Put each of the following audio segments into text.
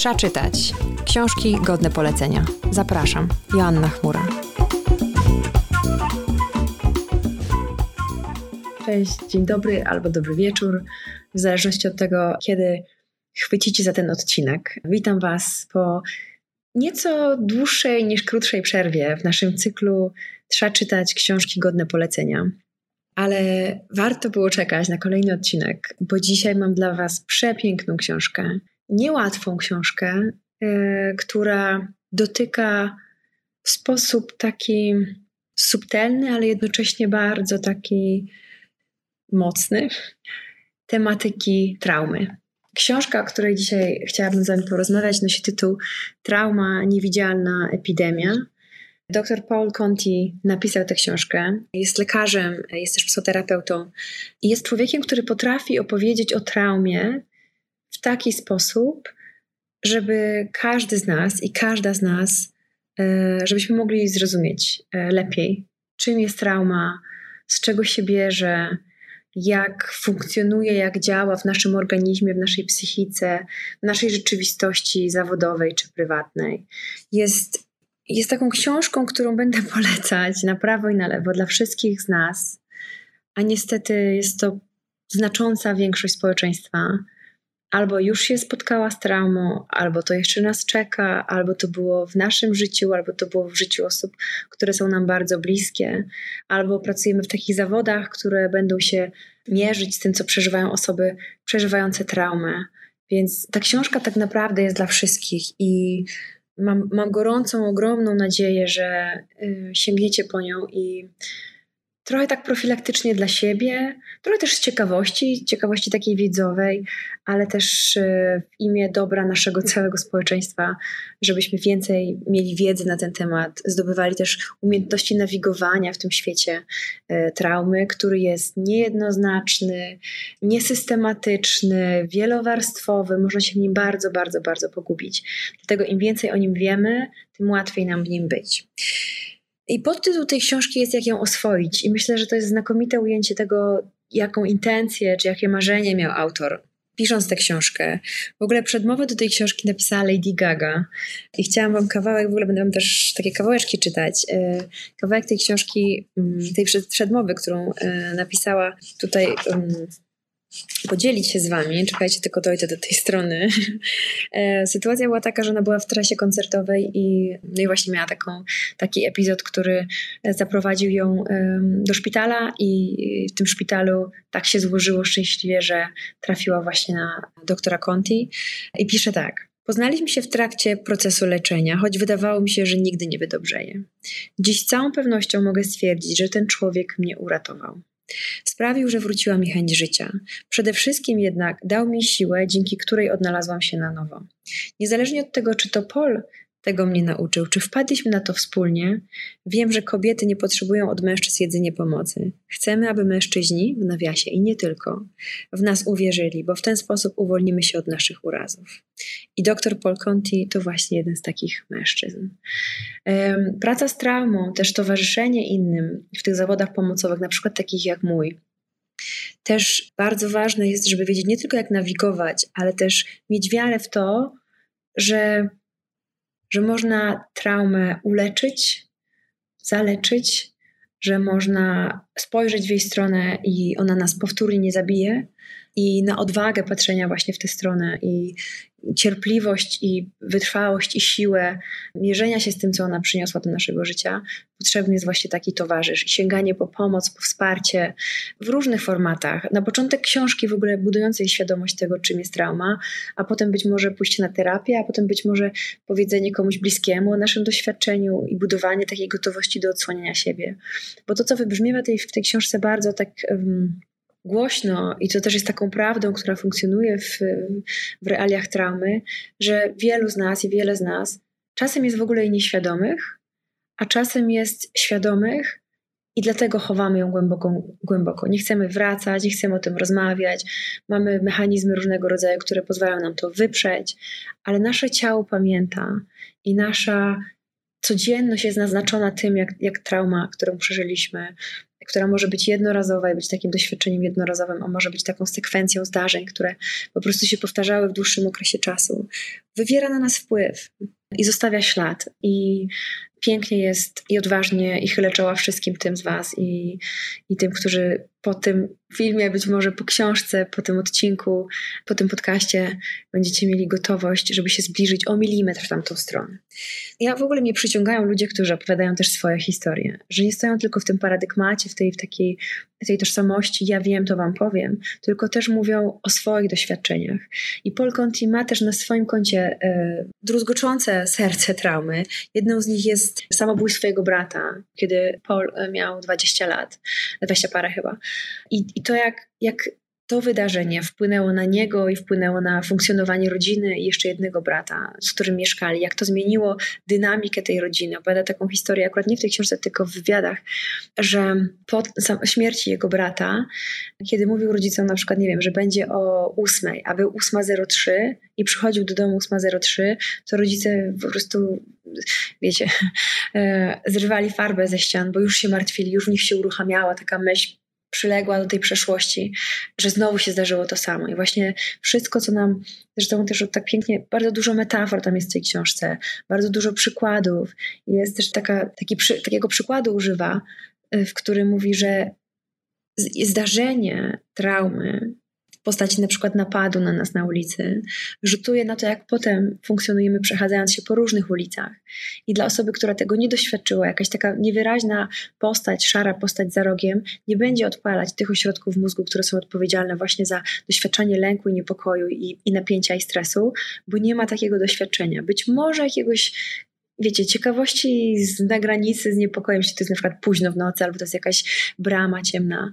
Trzeba czytać. Książki godne polecenia. Zapraszam. Joanna Chmura. Cześć, dzień dobry albo dobry wieczór, w zależności od tego, kiedy chwycicie za ten odcinek. Witam Was po nieco dłuższej niż krótszej przerwie w naszym cyklu Trzeba czytać książki godne polecenia. Ale warto było czekać na kolejny odcinek, bo dzisiaj mam dla Was przepiękną książkę. Niełatwą książkę, yy, która dotyka w sposób taki subtelny, ale jednocześnie bardzo taki mocny tematyki traumy. Książka, o której dzisiaj chciałabym z Wami porozmawiać, nosi tytuł Trauma, niewidzialna epidemia. Dr Paul Conti napisał tę książkę. Jest lekarzem, jest też psychoterapeutą i jest człowiekiem, który potrafi opowiedzieć o traumie w taki sposób, żeby każdy z nas i każda z nas, e, żebyśmy mogli zrozumieć e, lepiej, czym jest trauma, z czego się bierze, jak funkcjonuje, jak działa w naszym organizmie, w naszej psychice, w naszej rzeczywistości zawodowej czy prywatnej. Jest, jest taką książką, którą będę polecać na prawo i na lewo dla wszystkich z nas, a niestety jest to znacząca większość społeczeństwa albo już się spotkała z traumą, albo to jeszcze nas czeka, albo to było w naszym życiu, albo to było w życiu osób, które są nam bardzo bliskie, albo pracujemy w takich zawodach, które będą się mierzyć z tym, co przeżywają osoby przeżywające traumę. Więc ta książka tak naprawdę jest dla wszystkich i mam, mam gorącą, ogromną nadzieję, że y, sięgniecie po nią i trochę tak profilaktycznie dla siebie, trochę też z ciekawości, ciekawości takiej wiedzowej, ale też e, w imię dobra naszego całego społeczeństwa, żebyśmy więcej mieli wiedzy na ten temat, zdobywali też umiejętności nawigowania w tym świecie e, traumy, który jest niejednoznaczny, niesystematyczny, wielowarstwowy, można się w nim bardzo, bardzo, bardzo pogubić. Dlatego im więcej o nim wiemy, tym łatwiej nam w nim być. I podtytuł tej książki jest Jak ją oswoić. I myślę, że to jest znakomite ujęcie tego, jaką intencję czy jakie marzenie miał autor pisząc tę książkę. W ogóle przedmowę do tej książki napisała Lady Gaga i chciałam wam kawałek, w ogóle będę wam też takie kawałeczki czytać, e, kawałek tej książki, mm, tej przedmowy, którą e, napisała tutaj podzielić się z wami. Czekajcie, tylko dojdę do tej strony. E, sytuacja była taka, że ona była w trasie koncertowej i, no i właśnie miała taką, taki epizod, który zaprowadził ją do szpitala i w tym szpitalu tak się złożyło szczęśliwie, że trafiła właśnie na doktora Conti i pisze tak. Poznaliśmy się w trakcie procesu leczenia, choć wydawało mi się, że nigdy nie wydobrzeję. Dziś z całą pewnością mogę stwierdzić, że ten człowiek mnie uratował. Sprawił, że wróciła mi chęć życia. Przede wszystkim jednak dał mi siłę, dzięki której odnalazłam się na nowo. Niezależnie od tego, czy to Paul tego mnie nauczył. Czy wpadliśmy na to wspólnie? Wiem, że kobiety nie potrzebują od mężczyzn jedynie pomocy. Chcemy, aby mężczyźni, w nawiasie i nie tylko, w nas uwierzyli, bo w ten sposób uwolnimy się od naszych urazów. I dr Paul Conti to właśnie jeden z takich mężczyzn. Praca z traumą, też towarzyszenie innym w tych zawodach pomocowych, na przykład takich jak mój, też bardzo ważne jest, żeby wiedzieć nie tylko jak nawigować, ale też mieć wiarę w to, że że można traumę uleczyć, zaleczyć, że można spojrzeć w jej stronę i ona nas powtórnie nie zabije, i na odwagę patrzenia właśnie w tę stronę i cierpliwość i wytrwałość i siłę mierzenia się z tym, co ona przyniosła do naszego życia, potrzebny jest właśnie taki towarzysz. Sięganie po pomoc, po wsparcie w różnych formatach. Na początek książki w ogóle budującej świadomość tego, czym jest trauma, a potem być może pójście na terapię, a potem być może powiedzenie komuś bliskiemu o naszym doświadczeniu i budowanie takiej gotowości do odsłonienia siebie. Bo to, co wybrzmiewa tej, w tej książce bardzo tak... Um, głośno i to też jest taką prawdą, która funkcjonuje w, w realiach traumy, że wielu z nas i wiele z nas czasem jest w ogóle nieświadomych, a czasem jest świadomych i dlatego chowamy ją głęboko, głęboko. Nie chcemy wracać, nie chcemy o tym rozmawiać. Mamy mechanizmy różnego rodzaju, które pozwalają nam to wyprzeć, ale nasze ciało pamięta i nasza codzienność jest naznaczona tym, jak, jak trauma, którą przeżyliśmy, która może być jednorazowa i być takim doświadczeniem jednorazowym, a może być taką sekwencją zdarzeń, które po prostu się powtarzały w dłuższym okresie czasu, wywiera na nas wpływ i zostawia ślad. I pięknie jest i odważnie i chylę czoła wszystkim tym z Was i, i tym, którzy po tym filmie, być może po książce, po tym odcinku, po tym podcaście będziecie mieli gotowość, żeby się zbliżyć o milimetr w tamtą stronę. Ja w ogóle mnie przyciągają ludzie, którzy opowiadają też swoje historie, że nie stoją tylko w tym paradygmacie, w tej, w takiej tej tożsamości, ja wiem, to wam powiem, tylko też mówią o swoich doświadczeniach. I Paul Conti ma też na swoim koncie y, druzgoczące serce traumy. Jedną z nich jest samobójstwo jego brata, kiedy Paul e, miał 20 lat, 20 parę chyba. I, i to jak, jak to wydarzenie wpłynęło na niego i wpłynęło na funkcjonowanie rodziny i jeszcze jednego brata, z którym mieszkali, jak to zmieniło dynamikę tej rodziny. Opowiada taką historię, akurat nie w tej książce, tylko w wywiadach, że po śmierci jego brata, kiedy mówił rodzicom na przykład, nie wiem, że będzie o 8, a był 8.03 i przychodził do domu 8.03, to rodzice po prostu wiecie, e, zrywali farbę ze ścian, bo już się martwili, już w nich się uruchamiała taka myśl, przyległa do tej przeszłości, że znowu się zdarzyło to samo. I właśnie wszystko, co nam, zresztą też tak pięknie, bardzo dużo metafor tam jest w tej książce, bardzo dużo przykładów. Jest też taka, taki takiego przykładu używa, y, w którym mówi, że zdarzenie traumy w postaci na przykład napadu na nas na ulicy, rzutuje na to, jak potem funkcjonujemy przechadzając się po różnych ulicach. I dla osoby, która tego nie doświadczyła, jakaś taka niewyraźna postać, szara postać za rogiem, nie będzie odpalać tych ośrodków mózgu, które są odpowiedzialne właśnie za doświadczanie lęku i niepokoju i, i napięcia i stresu, bo nie ma takiego doświadczenia. Być może jakiegoś wiecie, ciekawości z, na granicy z niepokojem, czy to jest na przykład późno w nocy, albo to jest jakaś brama ciemna,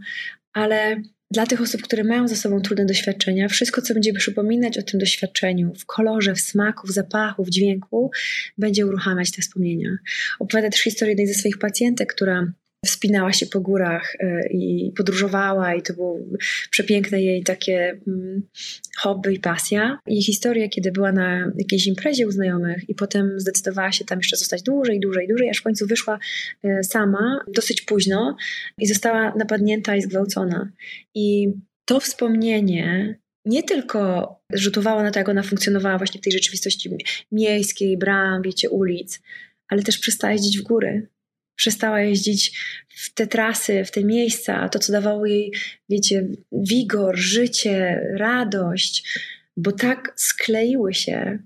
ale dla tych osób, które mają za sobą trudne doświadczenia, wszystko, co będzie przypominać o tym doświadczeniu w kolorze, w smaku, w zapachu, w dźwięku, będzie uruchamiać te wspomnienia. Opowiada też historię jednej ze swoich pacjentek, która wspinała się po górach y, i podróżowała i to było przepiękne jej takie mm, hobby i pasja. I historia, kiedy była na jakiejś imprezie u znajomych i potem zdecydowała się tam jeszcze zostać dłużej, dłużej, dłużej, aż w końcu wyszła y, sama dosyć późno i została napadnięta i zgwałcona. I to wspomnienie nie tylko rzutowało na to, jak ona funkcjonowała właśnie w tej rzeczywistości miejskiej, bram, wiecie, ulic, ale też przestała jeździć w góry przestała jeździć w te trasy, w te miejsca, to co dawało jej, wiecie, wigor, życie, radość, bo tak skleiły się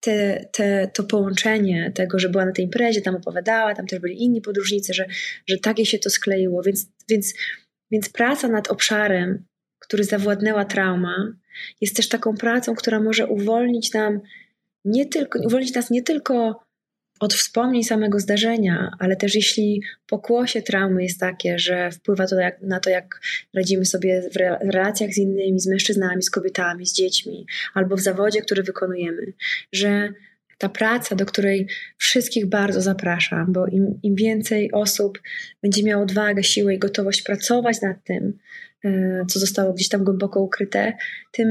te, te, to połączenie tego, że była na tej imprezie, tam opowiadała, tam też byli inni podróżnicy, że, że tak jej się to skleiło. Więc, więc, więc praca nad obszarem, który zawładnęła trauma, jest też taką pracą, która może uwolnić nam nie tylko, uwolnić nas nie tylko od wspomnień samego zdarzenia, ale też jeśli pokłosie traumy jest takie, że wpływa to jak, na to, jak radzimy sobie w, re, w relacjach z innymi, z mężczyznami, z kobietami, z dziećmi, albo w zawodzie, który wykonujemy, że ta praca, do której wszystkich bardzo zapraszam, bo im, im więcej osób będzie miało odwagę, siłę i gotowość pracować nad tym, e, co zostało gdzieś tam głęboko ukryte, tym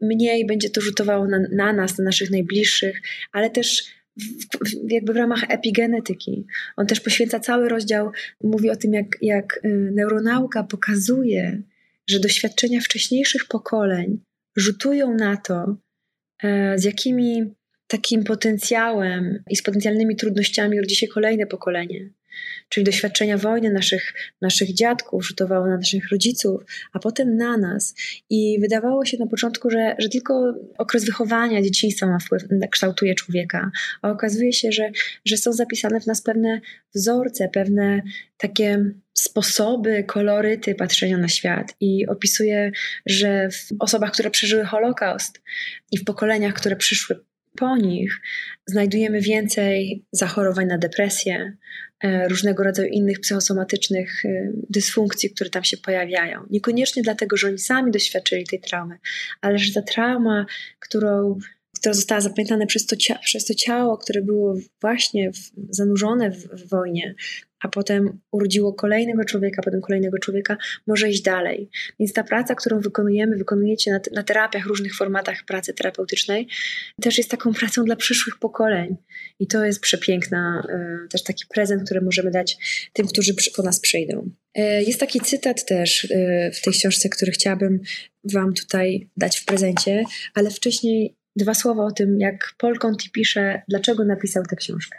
mniej będzie to rzutowało na, na nas, na naszych najbliższych, ale też jakby w ramach epigenetyki. On też poświęca cały rozdział, mówi o tym, jak, jak y, neuronauka pokazuje, że doświadczenia wcześniejszych pokoleń rzutują na to, e, z jakimi takim potencjałem i z potencjalnymi trudnościami rodzi się kolejne pokolenie czyli doświadczenia wojny naszych, naszych dziadków rzutowało na naszych rodziców, a potem na nas. I wydawało się na początku, że, że tylko okres wychowania, dzieciństwa ma wpływ, kształtuje człowieka, a okazuje się, że, że są zapisane w nas pewne wzorce, pewne takie sposoby, koloryty patrzenia na świat i opisuje, że w osobach, które przeżyły Holokaust i w pokoleniach, które przyszły po nich, znajdujemy więcej zachorowań na depresję, E, różnego rodzaju innych psychosomatycznych e, dysfunkcji, które tam się pojawiają. Niekoniecznie dlatego, że oni sami doświadczyli tej traumy, ale że ta trauma, którą, która została zapamiętana przez to, przez to ciało, które było właśnie w, zanurzone w, w wojnie, a potem urodziło kolejnego człowieka, potem kolejnego człowieka, może iść dalej. Więc ta praca, którą wykonujemy, wykonujecie na, na terapiach, różnych formatach pracy terapeutycznej, też jest taką pracą dla przyszłych pokoleń. I to jest przepiękna, y, też taki prezent, który możemy dać tym, którzy po nas przyjdą. Y, jest taki cytat też y, w tej książce, który chciałabym Wam tutaj dać w prezencie, ale wcześniej dwa słowa o tym, jak Paul Conti pisze, dlaczego napisał tę książkę.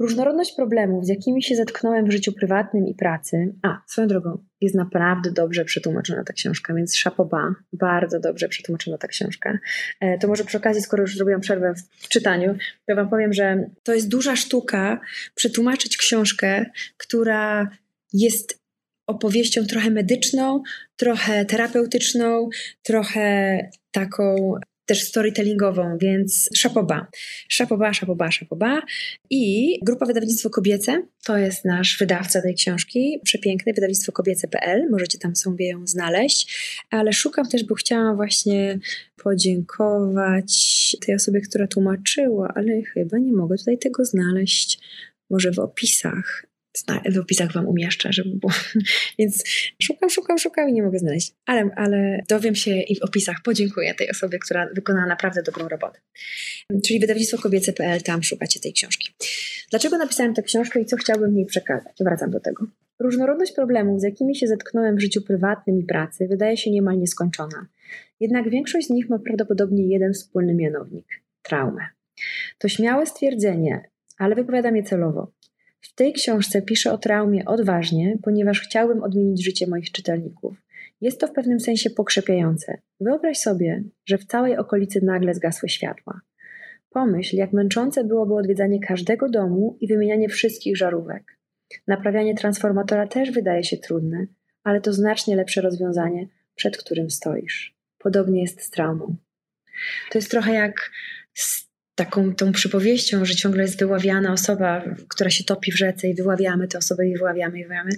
Różnorodność problemów, z jakimi się zetknąłem w życiu prywatnym i pracy, a swoją drogą, jest naprawdę dobrze przetłumaczona ta książka, więc szapoba, bardzo dobrze przetłumaczona ta książka. E, to może przy okazji, skoro już zrobiłam przerwę w czytaniu, to Wam powiem, że to jest duża sztuka przetłumaczyć książkę, która jest opowieścią trochę medyczną, trochę terapeutyczną, trochę taką też storytellingową, więc szapoba. Szapoba, szapoba, szapoba. I grupa Wydawnictwo Kobiece, to jest nasz wydawca tej książki, przepiękny, wydawnictwo kobiece.pl, możecie tam sobie ją znaleźć, ale szukam też, bo chciałam właśnie podziękować tej osobie, która tłumaczyła, ale chyba nie mogę tutaj tego znaleźć. Może w opisach w opisach Wam umieszczę, żeby było. Więc szukam, szukam, szukam i nie mogę znaleźć. Ale, ale dowiem się i w opisach podziękuję tej osobie, która wykonała naprawdę dobrą robotę. Czyli wydawnictwo kobiece.pl, tam szukacie tej książki. Dlaczego napisałem tę książkę i co chciałbym w niej przekazać? Wracam do tego. Różnorodność problemów, z jakimi się zetknąłem w życiu prywatnym i pracy, wydaje się niemal nieskończona. Jednak większość z nich ma prawdopodobnie jeden wspólny mianownik traumę. To śmiałe stwierdzenie, ale wypowiadam je celowo. W tej książce piszę o traumie odważnie, ponieważ chciałbym odmienić życie moich czytelników. Jest to w pewnym sensie pokrzepiające. Wyobraź sobie, że w całej okolicy nagle zgasły światła. Pomyśl, jak męczące byłoby odwiedzanie każdego domu i wymienianie wszystkich żarówek. Naprawianie transformatora też wydaje się trudne, ale to znacznie lepsze rozwiązanie, przed którym stoisz. Podobnie jest z traumą. To jest trochę jak taką tą przypowieścią, że ciągle jest wyławiana osoba, która się topi w rzece i wyławiamy tę osobę i wyławiamy i wyławiamy.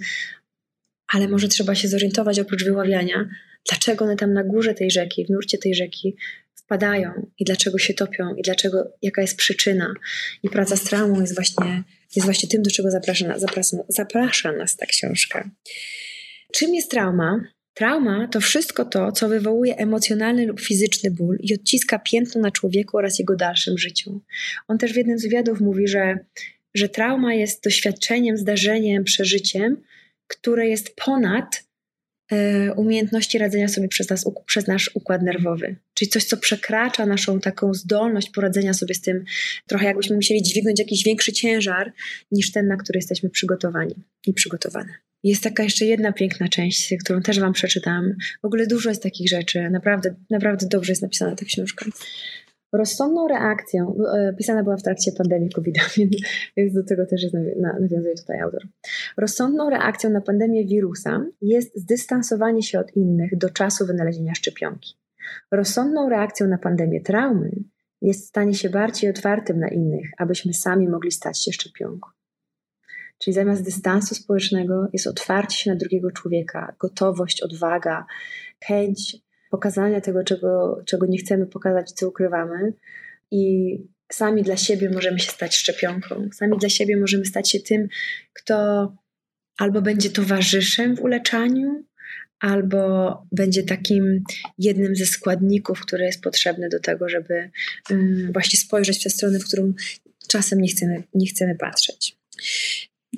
Ale może trzeba się zorientować oprócz wyławiania, dlaczego one tam na górze tej rzeki, w nurcie tej rzeki wpadają i dlaczego się topią i dlaczego, jaka jest przyczyna. I praca z traumą jest właśnie, jest właśnie tym, do czego zaprasza, zaprasza, zaprasza nas ta książka. Czym jest trauma? Trauma to wszystko to, co wywołuje emocjonalny lub fizyczny ból i odciska piętno na człowieku oraz jego dalszym życiu. On też w jednym z wywiadów mówi, że, że trauma jest doświadczeniem, zdarzeniem, przeżyciem, które jest ponad e, umiejętności radzenia sobie przez, nas, przez nasz układ nerwowy. Czyli coś, co przekracza naszą taką zdolność poradzenia sobie z tym, trochę jakbyśmy musieli dźwignąć jakiś większy ciężar niż ten, na który jesteśmy przygotowani i przygotowane. Jest taka jeszcze jedna piękna część, którą też Wam przeczytam. W ogóle dużo jest takich rzeczy. Naprawdę, naprawdę dobrze jest napisana ta książka. Rozsądną reakcją, e, pisana była w trakcie pandemii covid więc do tego też jest, nawiązuje tutaj autor. Rozsądną reakcją na pandemię wirusa jest zdystansowanie się od innych do czasu wynalezienia szczepionki. Rozsądną reakcją na pandemię traumy jest stanie się bardziej otwartym na innych, abyśmy sami mogli stać się szczepionką. Czyli zamiast dystansu społecznego jest otwarcie się na drugiego człowieka, gotowość, odwaga, chęć pokazania tego, czego, czego nie chcemy pokazać, co ukrywamy. I sami dla siebie możemy się stać szczepionką. Sami dla siebie możemy stać się tym, kto albo będzie towarzyszem w uleczaniu, albo będzie takim jednym ze składników, który jest potrzebny do tego, żeby właśnie spojrzeć w tę stronę, w którą czasem nie chcemy, nie chcemy patrzeć.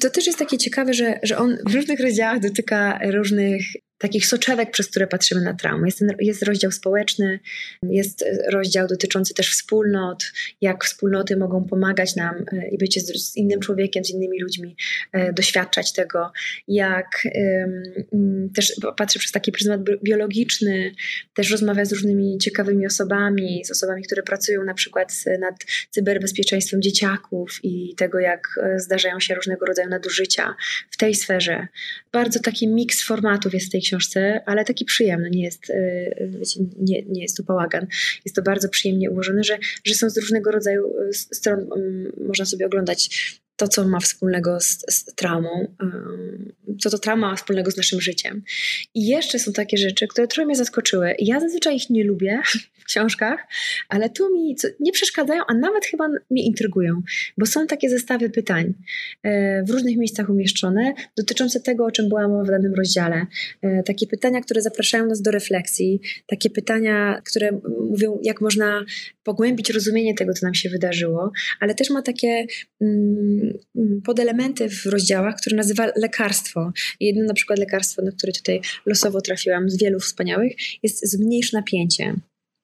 To też jest takie ciekawe, że, że on w różnych rozdziałach dotyka różnych takich soczewek, przez które patrzymy na traumę. Jest, ten, jest rozdział społeczny, jest rozdział dotyczący też wspólnot, jak wspólnoty mogą pomagać nam e, i bycie z, z innym człowiekiem, z innymi ludźmi, e, doświadczać tego, jak też patrzę przez taki pryzmat biologiczny, też rozmawia z różnymi ciekawymi osobami, z osobami, które pracują na przykład nad cyberbezpieczeństwem dzieciaków i tego, jak e, zdarzają się różnego rodzaju nadużycia w tej sferze. Bardzo taki miks formatów jest w tej książce, ale taki przyjemny, nie jest, e, nie, nie jest to bałagan. Jest to bardzo przyjemnie ułożone, że, że są z różnego rodzaju e, stron, można sobie oglądać to, co ma wspólnego z, z traumą, co to trauma ma wspólnego z naszym życiem. I jeszcze są takie rzeczy, które trochę mnie zaskoczyły. Ja zazwyczaj ich nie lubię książkach, ale tu mi nie przeszkadzają, a nawet chyba mnie intrygują, bo są takie zestawy pytań e, w różnych miejscach umieszczone, dotyczące tego, o czym była mowa w danym rozdziale. E, takie pytania, które zapraszają nas do refleksji, takie pytania, które mówią, jak można pogłębić rozumienie tego, co nam się wydarzyło, ale też ma takie mm, podelementy w rozdziałach, które nazywa lekarstwo. Jedno na przykład lekarstwo, na które tutaj losowo trafiłam z wielu wspaniałych, jest zmniejsz napięcie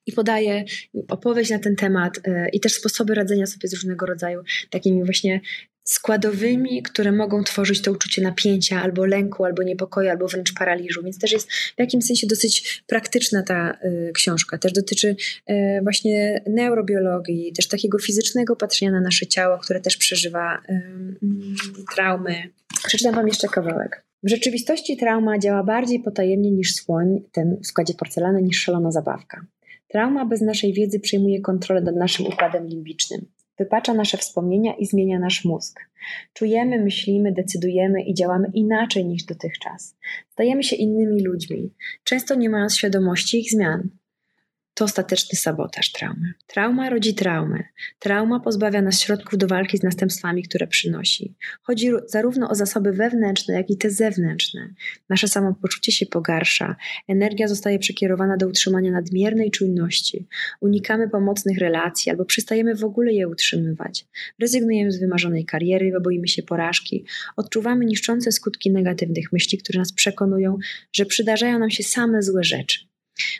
i podaje opowieść na ten temat y, i też sposoby radzenia sobie z różnego rodzaju takimi właśnie składowymi, które mogą tworzyć to uczucie napięcia, albo lęku, albo niepokoju, albo wręcz paraliżu. Więc też jest w jakimś sensie dosyć praktyczna ta y, książka. Też dotyczy y, właśnie neurobiologii, też takiego fizycznego patrzenia na nasze ciało, które też przeżywa y, traumy. Przeczytam Wam jeszcze kawałek. W rzeczywistości trauma działa bardziej potajemnie niż słoń, ten w składzie porcelany, niż szalona zabawka. Trauma bez naszej wiedzy przejmuje kontrolę nad naszym układem limbicznym. Wypacza nasze wspomnienia i zmienia nasz mózg. Czujemy, myślimy, decydujemy i działamy inaczej niż dotychczas. Stajemy się innymi ludźmi, często nie mając świadomości ich zmian to ostateczny sabotaż traumy. Trauma rodzi traumę. Trauma pozbawia nas środków do walki z następstwami, które przynosi. Chodzi zarówno o zasoby wewnętrzne, jak i te zewnętrzne. Nasze samopoczucie się pogarsza, energia zostaje przekierowana do utrzymania nadmiernej czujności. Unikamy pomocnych relacji albo przestajemy w ogóle je utrzymywać. Rezygnujemy z wymarzonej kariery, bo boimy się porażki. Odczuwamy niszczące skutki negatywnych myśli, które nas przekonują, że przydarzają nam się same złe rzeczy.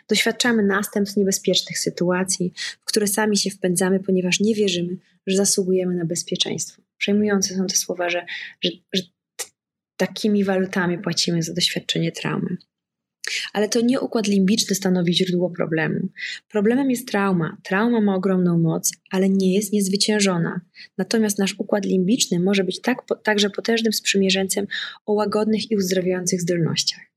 Doświadczamy następstw niebezpiecznych sytuacji, w które sami się wpędzamy, ponieważ nie wierzymy, że zasługujemy na bezpieczeństwo. Przejmujące są te słowa, że, że, że takimi walutami płacimy za doświadczenie traumy. Ale to nie układ limbiczny stanowi źródło problemu. Problemem jest trauma. Trauma ma ogromną moc, ale nie jest niezwyciężona. Natomiast nasz układ limbiczny może być tak, także potężnym sprzymierzeńcem o łagodnych i uzdrawiających zdolnościach.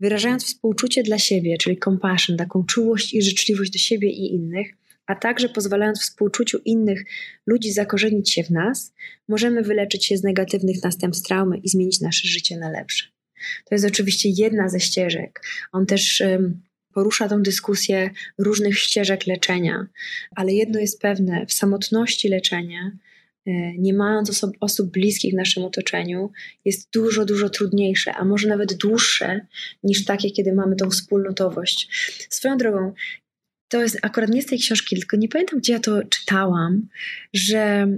Wyrażając współczucie dla siebie, czyli compassion, taką czułość i życzliwość do siebie i innych, a także pozwalając współczuciu innych ludzi zakorzenić się w nas, możemy wyleczyć się z negatywnych następstw traumy i zmienić nasze życie na lepsze. To jest oczywiście jedna ze ścieżek. On też um, porusza tą dyskusję różnych ścieżek leczenia, ale jedno jest pewne: w samotności leczenia E, nie mając osób, osób bliskich w naszym otoczeniu, jest dużo, dużo trudniejsze, a może nawet dłuższe niż takie, kiedy mamy tą wspólnotowość. Swoją drogą, to jest akurat nie z tej książki, tylko nie pamiętam, gdzie ja to czytałam, że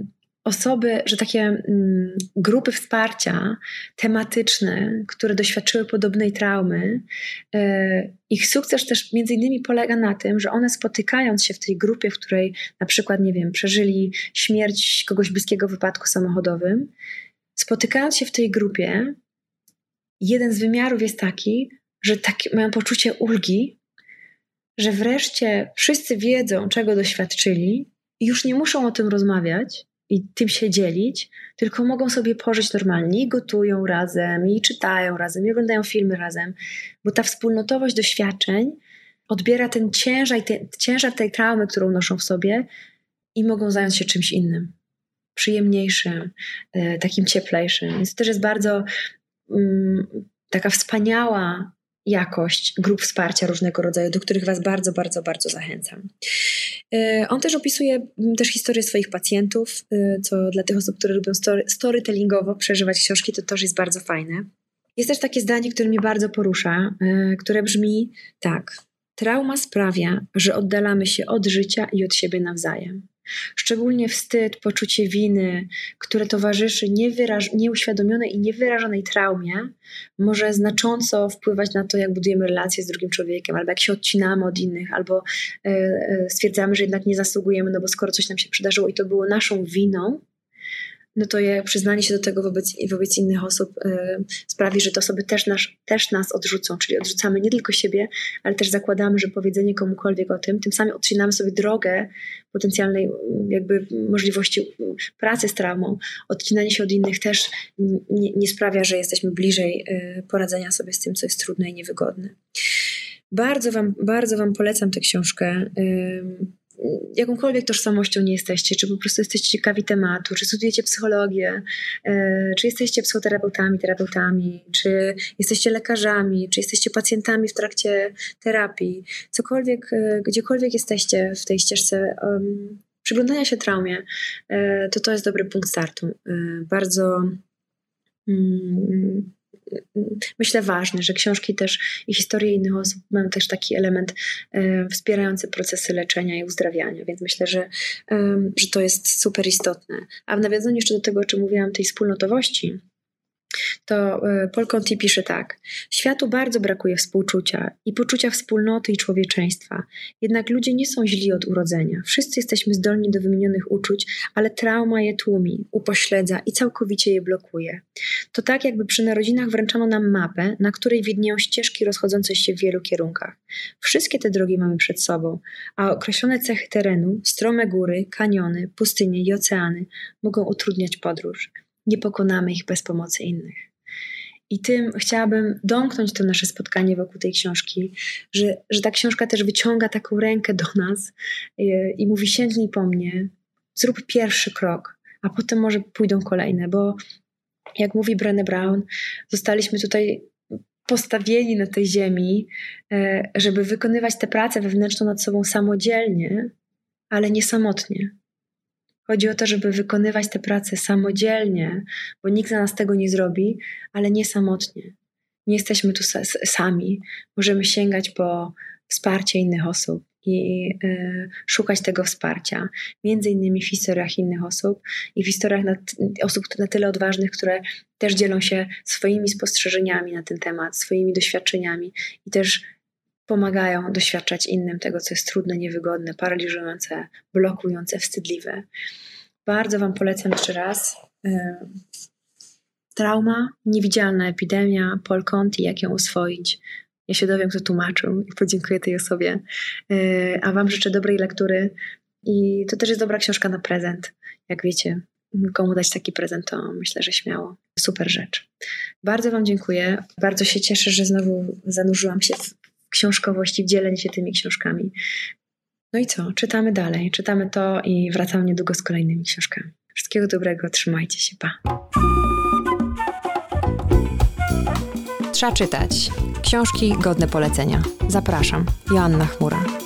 osoby, że takie mm, grupy wsparcia tematyczne, które doświadczyły podobnej traumy, e, ich sukces też między innymi polega na tym, że one spotykając się w tej grupie, w której na przykład, nie wiem, przeżyli śmierć kogoś bliskiego w wypadku samochodowym, spotykając się w tej grupie, jeden z wymiarów jest taki, że taki, mają poczucie ulgi, że wreszcie wszyscy wiedzą, czego doświadczyli i już nie muszą o tym rozmawiać, i tym się dzielić, tylko mogą sobie pożyć normalnie i gotują razem, i czytają razem, i oglądają filmy razem, bo ta wspólnotowość doświadczeń odbiera ten ciężar, ten, ciężar tej traumy, którą noszą w sobie i mogą zająć się czymś innym, przyjemniejszym, e, takim cieplejszym. Więc to też jest bardzo um, taka wspaniała jakość grup wsparcia różnego rodzaju, do których Was bardzo, bardzo, bardzo zachęcam. E, on też opisuje mm, też historię swoich pacjentów, e, co dla tych osób, które lubią story, storytellingowo przeżywać książki, to też jest bardzo fajne. Jest też takie zdanie, które mnie bardzo porusza, e, które brzmi tak. Trauma sprawia, że oddalamy się od życia i od siebie nawzajem. Szczególnie wstyd, poczucie winy, które towarzyszy niewyraż- nieuświadomionej i niewyrażonej traumie, może znacząco wpływać na to, jak budujemy relacje z drugim człowiekiem, albo jak się odcinamy od innych, albo e, e, stwierdzamy, że jednak nie zasługujemy, no bo skoro coś nam się przydarzyło i to było naszą winą, no to je, przyznanie się do tego wobec, wobec innych osób y, sprawi, że te osoby też, nasz, też nas odrzucą, czyli odrzucamy nie tylko siebie, ale też zakładamy, że powiedzenie komukolwiek o tym, tym samym odcinamy sobie drogę potencjalnej jakby możliwości pracy z traumą. Odcinanie się od innych też nie, nie sprawia, że jesteśmy bliżej y, poradzenia sobie z tym, co jest trudne i niewygodne. Bardzo Wam, bardzo wam polecam tę książkę. Y, jakąkolwiek tożsamością nie jesteście, czy po prostu jesteście ciekawi tematu, czy studiujecie psychologię, e, czy jesteście psychoterapeutami, terapeutami, czy jesteście lekarzami, czy jesteście pacjentami w trakcie terapii, cokolwiek, e, gdziekolwiek jesteście w tej ścieżce um, przyglądania się traumie, e, to to jest dobry punkt startu. Bardzo um, myślę ważne, że książki też i historie innych osób mają też taki element e, wspierający procesy leczenia i uzdrawiania, więc myślę, że, że to jest super istotne. A w nawiązaniu jeszcze do tego, o czym mówiłam, tej wspólnotowości, to e, Paul Conti pisze tak. Światu bardzo brakuje współczucia i poczucia wspólnoty i człowieczeństwa. Jednak ludzie nie są źli od urodzenia. Wszyscy jesteśmy zdolni do wymienionych uczuć, ale trauma je tłumi, upośledza i całkowicie je blokuje. To tak, jakby przy narodzinach wręczano nam mapę, na której widnieją ścieżki rozchodzące się w wielu kierunkach. Wszystkie te drogi mamy przed sobą, a określone cechy terenu, strome góry, kaniony, pustynie i oceany mogą utrudniać podróż nie pokonamy ich bez pomocy innych. I tym chciałabym domknąć to nasze spotkanie wokół tej książki, że, że ta książka też wyciąga taką rękę do nas i, e, i mówi: sięgnij po mnie, zrób pierwszy krok, a potem może pójdą kolejne, bo jak mówi Brené Brown, zostaliśmy tutaj postawieni na tej ziemi, e, żeby wykonywać tę pracę wewnętrzną nad sobą samodzielnie, ale nie samotnie. Chodzi o to, żeby wykonywać te prace samodzielnie, bo nikt za nas tego nie zrobi, ale nie samotnie. Nie jesteśmy tu sami. Możemy sięgać po wsparcie innych osób i y, szukać tego wsparcia, między innymi w historiach innych osób i w historiach na, osób na tyle odważnych, które też dzielą się swoimi spostrzeżeniami na ten temat, swoimi doświadczeniami i też pomagają doświadczać innym tego, co jest trudne, niewygodne, paraliżujące, blokujące, wstydliwe. Bardzo Wam polecam jeszcze raz. Trauma, niewidzialna epidemia, Paul Conti, jak ją oswoić. Ja się dowiem, kto tłumaczył i podziękuję tej osobie. E, a Wam życzę dobrej lektury i to też jest dobra książka na prezent. Jak wiecie, komu dać taki prezent, to myślę, że śmiało. Super rzecz. Bardzo Wam dziękuję. Bardzo się cieszę, że znowu zanurzyłam się w książkowości, w dzieleniu się tymi książkami. No i co? Czytamy dalej. Czytamy to i wracam niedługo z kolejnymi książkami. Wszystkiego dobrego, trzymajcie się, pa. Trzeba czytać. Książki godne polecenia. Zapraszam. Joanna Chmura.